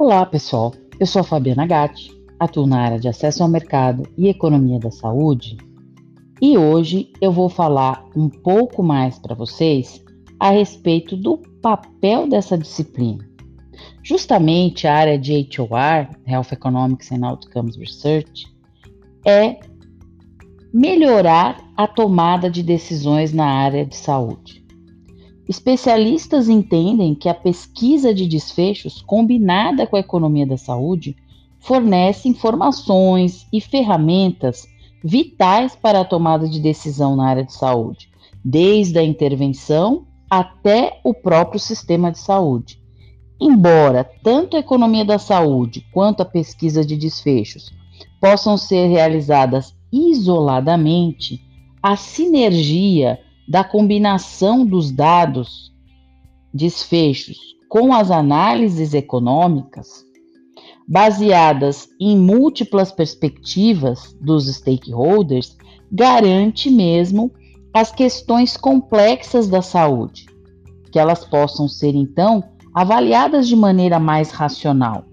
Olá, pessoal. Eu sou a Fabiana Gatti, atuo na área de acesso ao mercado e economia da saúde, e hoje eu vou falar um pouco mais para vocês a respeito do papel dessa disciplina. Justamente a área de HOR, Health Economics and Outcomes Research, é melhorar a tomada de decisões na área de saúde. Especialistas entendem que a pesquisa de desfechos combinada com a economia da saúde fornece informações e ferramentas vitais para a tomada de decisão na área de saúde, desde a intervenção até o próprio sistema de saúde. Embora tanto a economia da saúde quanto a pesquisa de desfechos possam ser realizadas isoladamente, a sinergia da combinação dos dados, desfechos com as análises econômicas, baseadas em múltiplas perspectivas dos stakeholders, garante mesmo as questões complexas da saúde, que elas possam ser então avaliadas de maneira mais racional.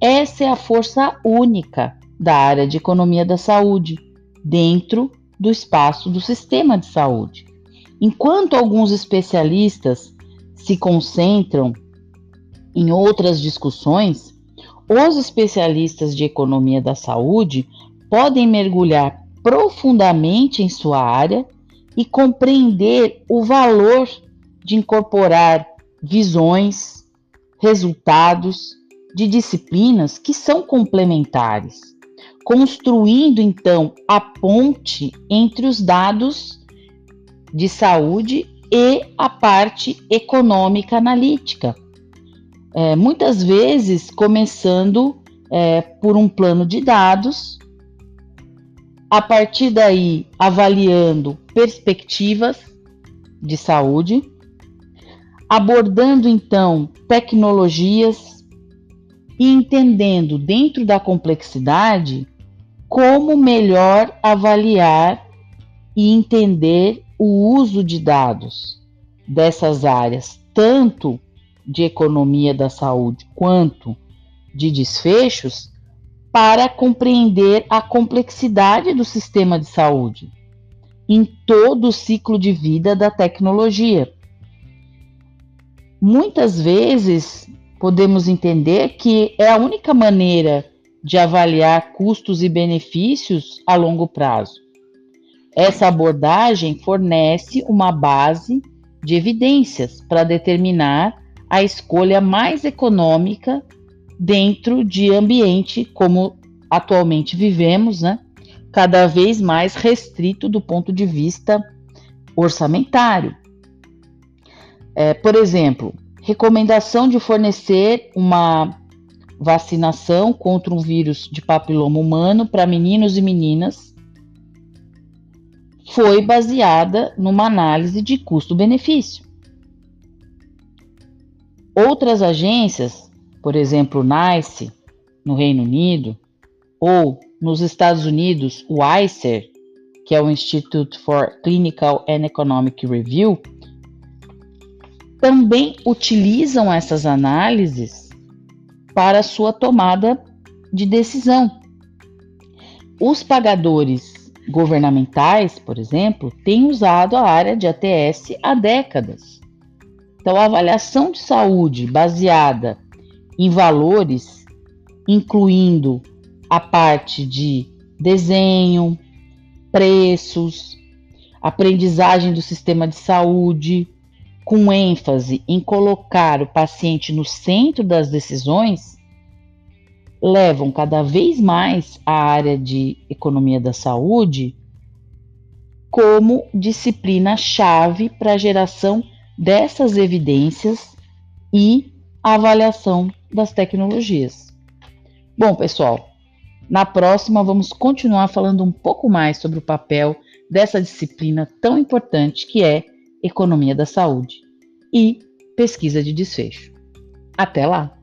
Essa é a força única da área de economia da saúde, dentro do espaço do sistema de saúde. Enquanto alguns especialistas se concentram em outras discussões, os especialistas de economia da saúde podem mergulhar profundamente em sua área e compreender o valor de incorporar visões, resultados de disciplinas que são complementares, construindo então a ponte entre os dados de saúde e a parte econômica analítica. É, muitas vezes começando é, por um plano de dados, a partir daí avaliando perspectivas de saúde, abordando então tecnologias e entendendo dentro da complexidade como melhor avaliar e entender o uso de dados dessas áreas, tanto de economia da saúde quanto de desfechos, para compreender a complexidade do sistema de saúde em todo o ciclo de vida da tecnologia. Muitas vezes podemos entender que é a única maneira de avaliar custos e benefícios a longo prazo. Essa abordagem fornece uma base de evidências para determinar a escolha mais econômica dentro de ambiente como atualmente vivemos, né? Cada vez mais restrito do ponto de vista orçamentário. É, por exemplo, recomendação de fornecer uma vacinação contra um vírus de papiloma humano para meninos e meninas foi baseada numa análise de custo-benefício. Outras agências, por exemplo, o NICE, no Reino Unido, ou nos Estados Unidos, o ICER, que é o Institute for Clinical and Economic Review, também utilizam essas análises para sua tomada de decisão. Os pagadores governamentais, por exemplo, têm usado a área de ATS há décadas. Então, a avaliação de saúde baseada em valores, incluindo a parte de desenho, preços, aprendizagem do sistema de saúde, com ênfase em colocar o paciente no centro das decisões, levam cada vez mais a área de economia da saúde como disciplina-chave para a geração dessas evidências e avaliação das tecnologias. Bom, pessoal, na próxima vamos continuar falando um pouco mais sobre o papel dessa disciplina tão importante que é economia da saúde e pesquisa de desfecho. Até lá!